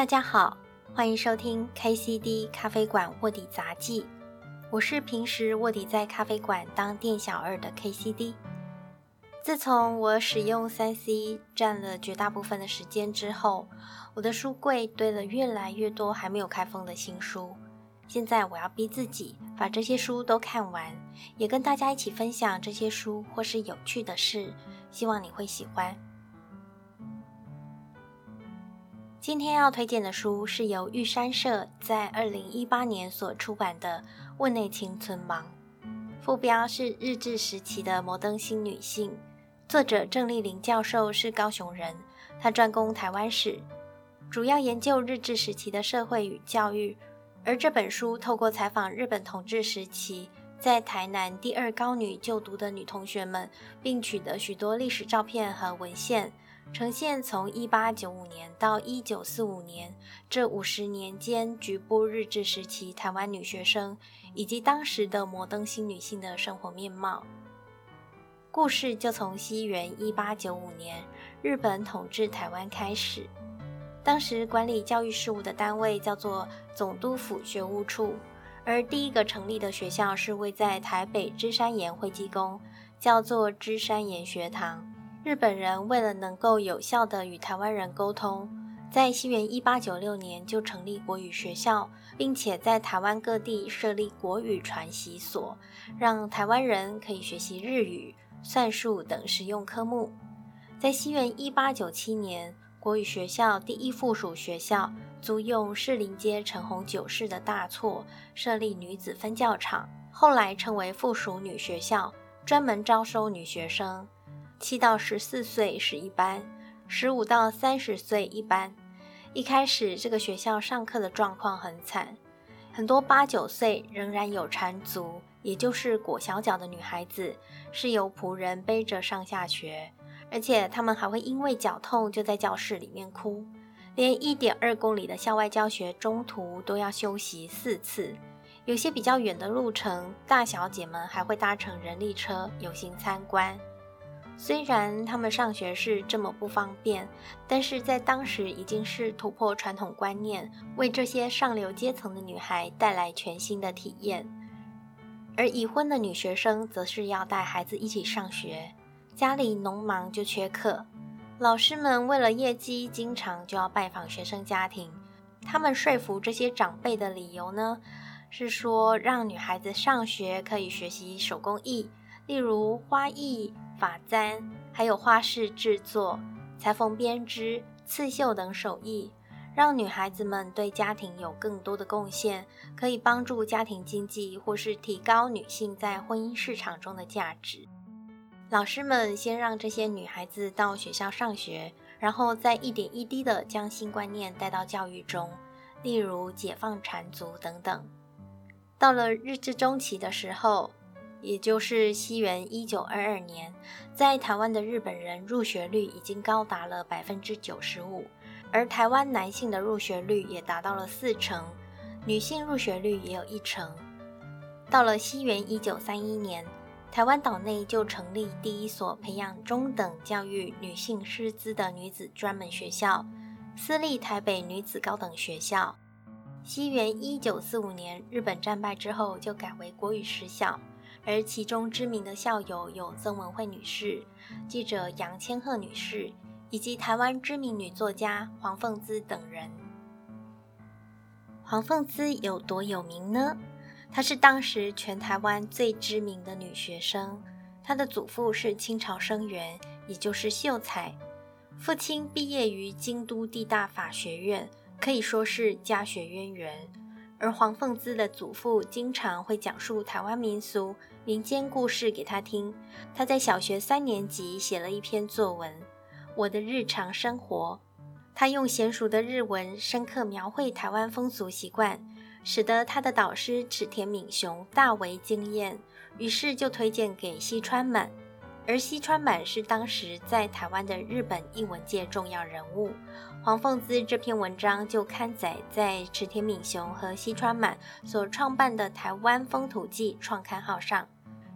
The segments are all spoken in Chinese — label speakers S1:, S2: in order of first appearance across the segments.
S1: 大家好，欢迎收听 KCD 咖啡馆卧底杂记。我是平时卧底在咖啡馆当店小二的 KCD。自从我使用 3C 占了绝大部分的时间之后，我的书柜堆了越来越多还没有开封的新书。现在我要逼自己把这些书都看完，也跟大家一起分享这些书或是有趣的事，希望你会喜欢。今天要推荐的书是由玉山社在二零一八年所出版的《问内亲村忙》，副标是日治时期的摩登新女性。作者郑丽玲教授是高雄人，她专攻台湾史，主要研究日治时期的社会与教育。而这本书透过采访日本统治时期在台南第二高女就读的女同学们，并取得许多历史照片和文献。呈现从一八九五年到一九四五年这五十年间局部日治时期台湾女学生以及当时的摩登新女性的生活面貌。故事就从西元一八九五年日本统治台湾开始。当时管理教育事务的单位叫做总督府学务处，而第一个成立的学校是位在台北芝山岩会济宫，叫做芝山岩学堂。日本人为了能够有效地与台湾人沟通，在西元一八九六年就成立国语学校，并且在台湾各地设立国语传习所，让台湾人可以学习日语、算术等实用科目。在西元一八九七年，国语学校第一附属学校租用士林街陈鸿九世的大厝，设立女子分教场，后来称为附属女学校，专门招收女学生。七到十四岁是一班，十五到三十岁一班。一开始，这个学校上课的状况很惨，很多八九岁仍然有缠足，也就是裹小脚的女孩子，是由仆人背着上下学，而且他们还会因为脚痛就在教室里面哭。连一点二公里的校外教学中途都要休息四次，有些比较远的路程，大小姐们还会搭乘人力车游行参观。虽然他们上学是这么不方便，但是在当时已经是突破传统观念，为这些上流阶层的女孩带来全新的体验。而已婚的女学生则是要带孩子一起上学，家里农忙就缺课，老师们为了业绩，经常就要拜访学生家庭。他们说服这些长辈的理由呢，是说让女孩子上学可以学习手工艺，例如花艺。发簪，还有花饰制作、裁缝编织、刺绣等手艺，让女孩子们对家庭有更多的贡献，可以帮助家庭经济，或是提高女性在婚姻市场中的价值。老师们先让这些女孩子到学校上学，然后再一点一滴的将新观念带到教育中，例如解放缠足等等。到了日治中期的时候，也就是西元一九二二年，在台湾的日本人入学率已经高达了百分之九十五，而台湾男性的入学率也达到了四成，女性入学率也有一成。到了西元一九三一年，台湾岛内就成立第一所培养中等教育女性师资的女子专门学校——私立台北女子高等学校。西元一九四五年，日本战败之后，就改为国语实小。而其中知名的校友有曾文惠女士、记者杨千鹤女士，以及台湾知名女作家黄凤姿等人。黄凤姿有多有名呢？她是当时全台湾最知名的女学生。她的祖父是清朝生员，也就是秀才；父亲毕业于京都帝大法学院，可以说是家学渊源。而黄凤姿的祖父经常会讲述台湾民俗、民间故事给他听。他在小学三年级写了一篇作文《我的日常生活》，他用娴熟的日文深刻描绘台湾风俗习惯，使得他的导师池田敏雄大为惊艳，于是就推荐给西川满。而西川满是当时在台湾的日本译文界重要人物，黄凤姿这篇文章就刊载在池田敏雄和西川满所创办的《台湾风土记》创刊号上，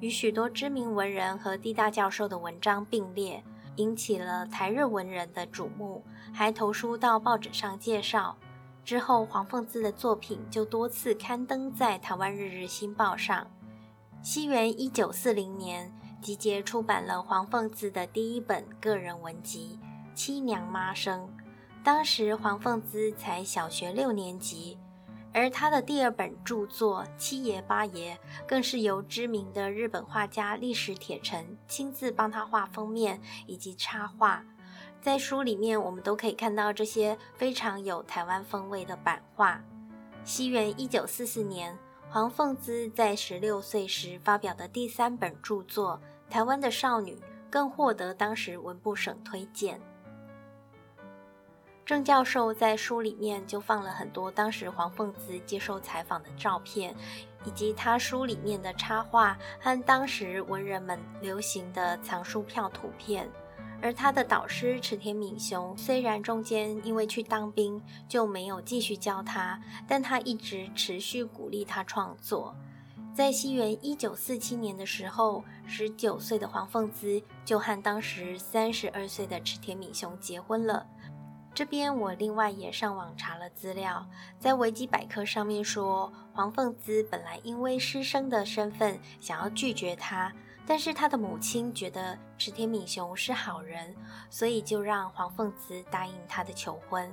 S1: 与许多知名文人和地大教授的文章并列，引起了台日文人的瞩目，还投书到报纸上介绍。之后，黄凤姿的作品就多次刊登在台湾日日新报上。西元一九四零年，集结出版了黄凤姿的第一本个人文集《七娘妈生》。当时黄凤姿才小学六年级，而他的第二本著作《七爷八爷》更是由知名的日本画家历史铁城亲自帮他画封面以及插画。在书里面，我们都可以看到这些非常有台湾风味的版画。西元一九四四年，黄凤姿在十六岁时发表的第三本著作《台湾的少女》，更获得当时文部省推荐。郑教授在书里面就放了很多当时黄凤姿接受采访的照片，以及他书里面的插画和当时文人们流行的藏书票图片。而他的导师池田敏雄，虽然中间因为去当兵就没有继续教他，但他一直持续鼓励他创作。在西元一九四七年的时候，十九岁的黄凤姿就和当时三十二岁的池田敏雄结婚了。这边我另外也上网查了资料，在维基百科上面说，黄凤姿本来因为师生的身份想要拒绝他。但是他的母亲觉得池田敏雄是好人，所以就让黄凤姿答应他的求婚。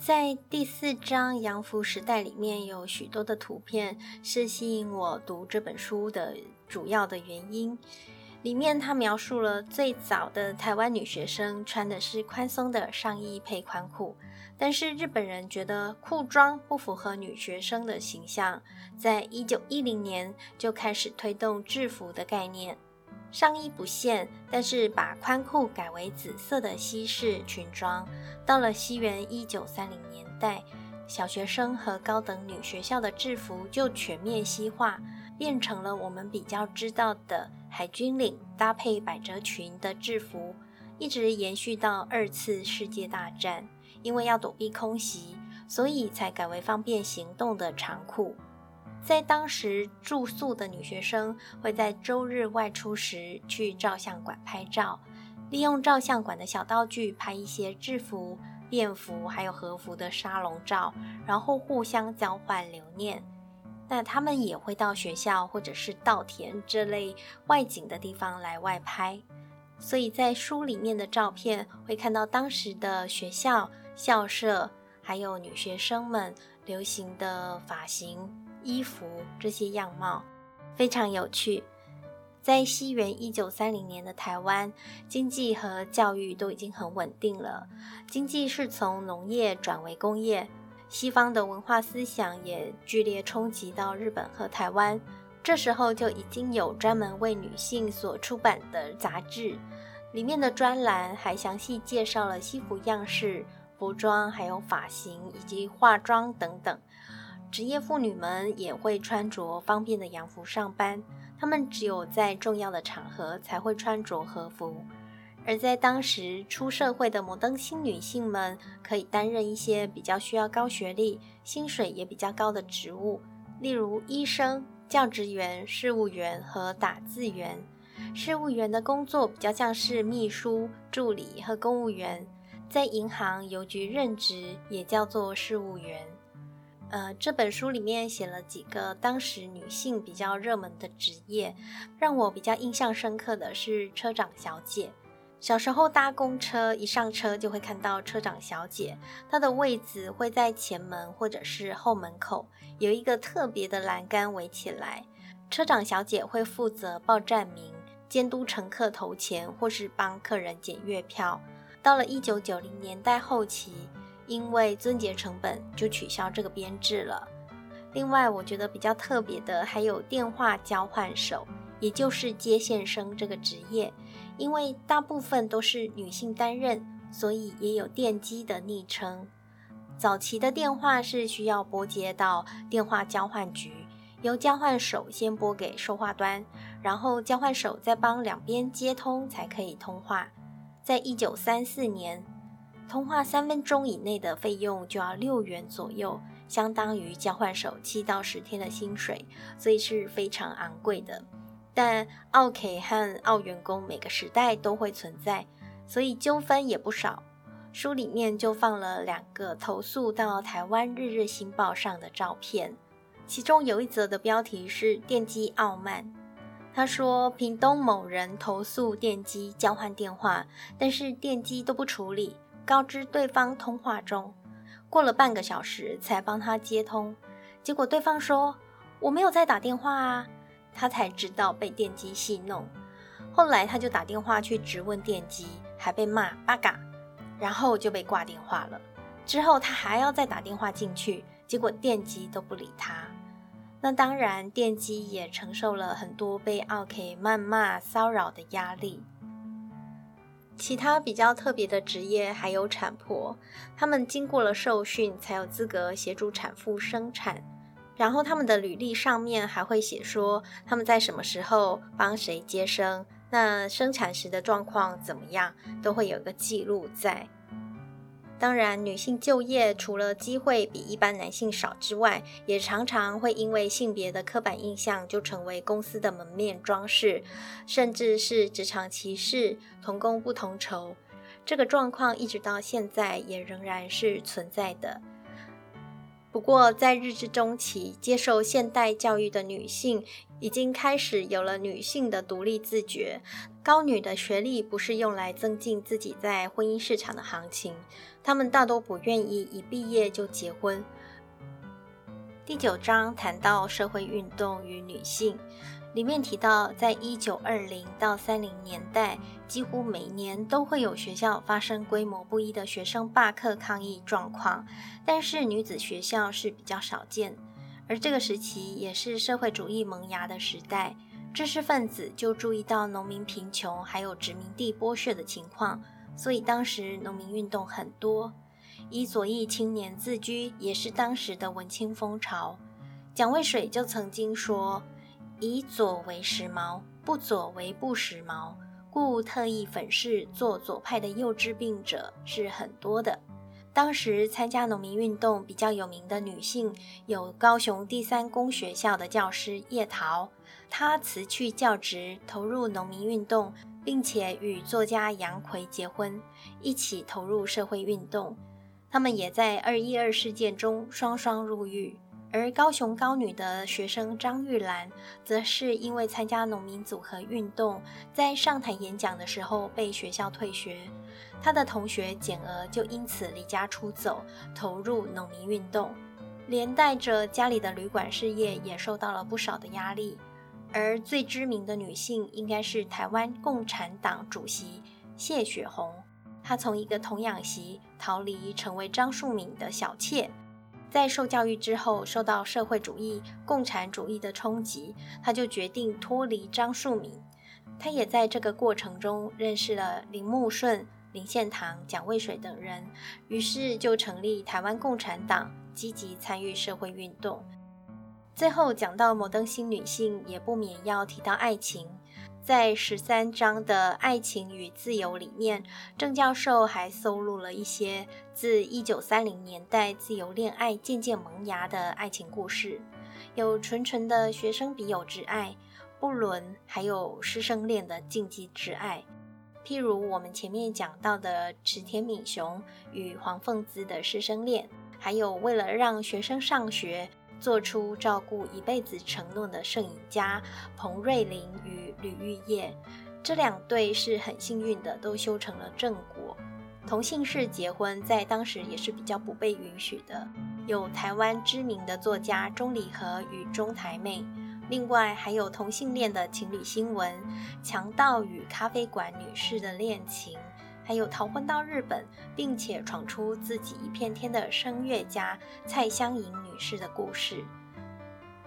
S1: 在第四章《洋服时代》里面有许多的图片，是吸引我读这本书的主要的原因。里面他描述了最早的台湾女学生穿的是宽松的上衣配宽裤。但是日本人觉得裤装不符合女学生的形象，在一九一零年就开始推动制服的概念，上衣不限，但是把宽裤改为紫色的西式裙装。到了西元一九三零年代，小学生和高等女学校的制服就全面西化，变成了我们比较知道的海军领搭配百褶裙的制服，一直延续到二次世界大战。因为要躲避空袭，所以才改为方便行动的长裤。在当时住宿的女学生会在周日外出时去照相馆拍照，利用照相馆的小道具拍一些制服、便服还有和服的沙龙照，然后互相交换留念。那他们也会到学校或者是稻田这类外景的地方来外拍，所以在书里面的照片会看到当时的学校。校舍还有女学生们流行的发型、衣服这些样貌非常有趣。在西元一九三零年的台湾，经济和教育都已经很稳定了。经济是从农业转为工业，西方的文化思想也剧烈冲击到日本和台湾。这时候就已经有专门为女性所出版的杂志，里面的专栏还详细介绍了西服样式。服装、还有发型以及化妆等等，职业妇女们也会穿着方便的洋服上班。她们只有在重要的场合才会穿着和服。而在当时出社会的摩登新女性们，可以担任一些比较需要高学历、薪水也比较高的职务，例如医生、教职员、事务员和打字员。事务员的工作比较像是秘书、助理和公务员。在银行、邮局任职也叫做事务员。呃，这本书里面写了几个当时女性比较热门的职业，让我比较印象深刻的是车长小姐。小时候搭公车，一上车就会看到车长小姐，她的位子会在前门或者是后门口，有一个特别的栏杆围起来。车长小姐会负责报站名、监督乘客投钱或是帮客人检阅票。到了一九九零年代后期，因为尊节成本，就取消这个编制了。另外，我觉得比较特别的还有电话交换手，也就是接线生这个职业。因为大部分都是女性担任，所以也有电机的昵称。早期的电话是需要拨接到电话交换局，由交换手先拨给收话端，然后交换手再帮两边接通，才可以通话。在一九三四年，通话三分钟以内的费用就要六元左右，相当于交换手七到十天的薪水，所以是非常昂贵的。但奥 K 和奥员工每个时代都会存在，所以纠纷也不少。书里面就放了两个投诉到台湾《日日新报》上的照片，其中有一则的标题是“电机傲慢”。他说，屏东某人投诉电机交换电话，但是电机都不处理，告知对方通话中，过了半个小时才帮他接通，结果对方说我没有在打电话啊，他才知道被电机戏弄。后来他就打电话去质问电机，还被骂八嘎，然后就被挂电话了。之后他还要再打电话进去，结果电机都不理他。那当然，电机也承受了很多被奥 K 谩骂、骚扰的压力。其他比较特别的职业还有产婆，他们经过了受训，才有资格协助产妇生产。然后他们的履历上面还会写说他们在什么时候帮谁接生，那生产时的状况怎么样，都会有个记录在。当然，女性就业除了机会比一般男性少之外，也常常会因为性别的刻板印象就成为公司的门面装饰，甚至是职场歧视、同工不同酬。这个状况一直到现在也仍然是存在的。不过，在日治中期，接受现代教育的女性已经开始有了女性的独立自觉。高女的学历不是用来增进自己在婚姻市场的行情，她们大多不愿意一毕业就结婚。第九章谈到社会运动与女性，里面提到，在一九二零到三零年代，几乎每年都会有学校发生规模不一的学生罢课抗议状况，但是女子学校是比较少见，而这个时期也是社会主义萌芽的时代。知识分子就注意到农民贫穷，还有殖民地剥削的情况，所以当时农民运动很多。以左翼青年自居，也是当时的文青风潮。蒋渭水就曾经说：“以左为时髦，不左为不时髦，故特意粉饰做左派的幼稚病者是很多的。”当时参加农民运动比较有名的女性，有高雄第三公学校的教师叶桃。她辞去教职，投入农民运动，并且与作家杨逵结婚，一起投入社会运动。他们也在二一二事件中双双入狱。而高雄高女的学生张玉兰，则是因为参加农民组合运动，在上台演讲的时候被学校退学，她的同学简娥就因此离家出走，投入农民运动，连带着家里的旅馆事业也受到了不少的压力。而最知名的女性应该是台湾共产党主席谢雪红，她从一个童养媳逃离，成为张树敏的小妾。在受教育之后，受到社会主义、共产主义的冲击，她就决定脱离张树敏。她也在这个过程中认识了林木顺、林献堂、蒋渭水等人，于是就成立台湾共产党，积极参与社会运动。最后讲到摩登新女性，也不免要提到爱情。在十三章的爱情与自由里面，郑教授还收录了一些自一九三零年代自由恋爱渐渐萌芽的爱情故事，有纯纯的学生笔友之爱，不伦，还有师生恋的禁忌之爱。譬如我们前面讲到的池田敏雄与黄凤姿的师生恋，还有为了让学生上学。做出照顾一辈子承诺的摄影家彭瑞麟与吕玉叶，这两对是很幸运的，都修成了正果。同性氏结婚在当时也是比较不被允许的。有台湾知名的作家钟理和与钟台妹，另外还有同性恋的情侣新闻，强盗与咖啡馆女士的恋情。还有逃婚到日本，并且闯出自己一片天的声乐家蔡香莹女士的故事。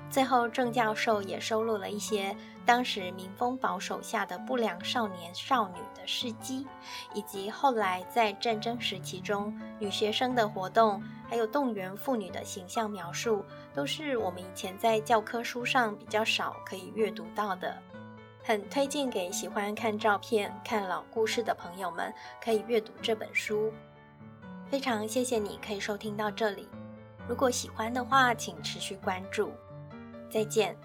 S1: 最后，郑教授也收录了一些当时民风保守下的不良少年少女的事迹，以及后来在战争时期中女学生的活动，还有动员妇女的形象描述，都是我们以前在教科书上比较少可以阅读到的。很推荐给喜欢看照片、看老故事的朋友们，可以阅读这本书。非常谢谢你可以收听到这里，如果喜欢的话，请持续关注。再见。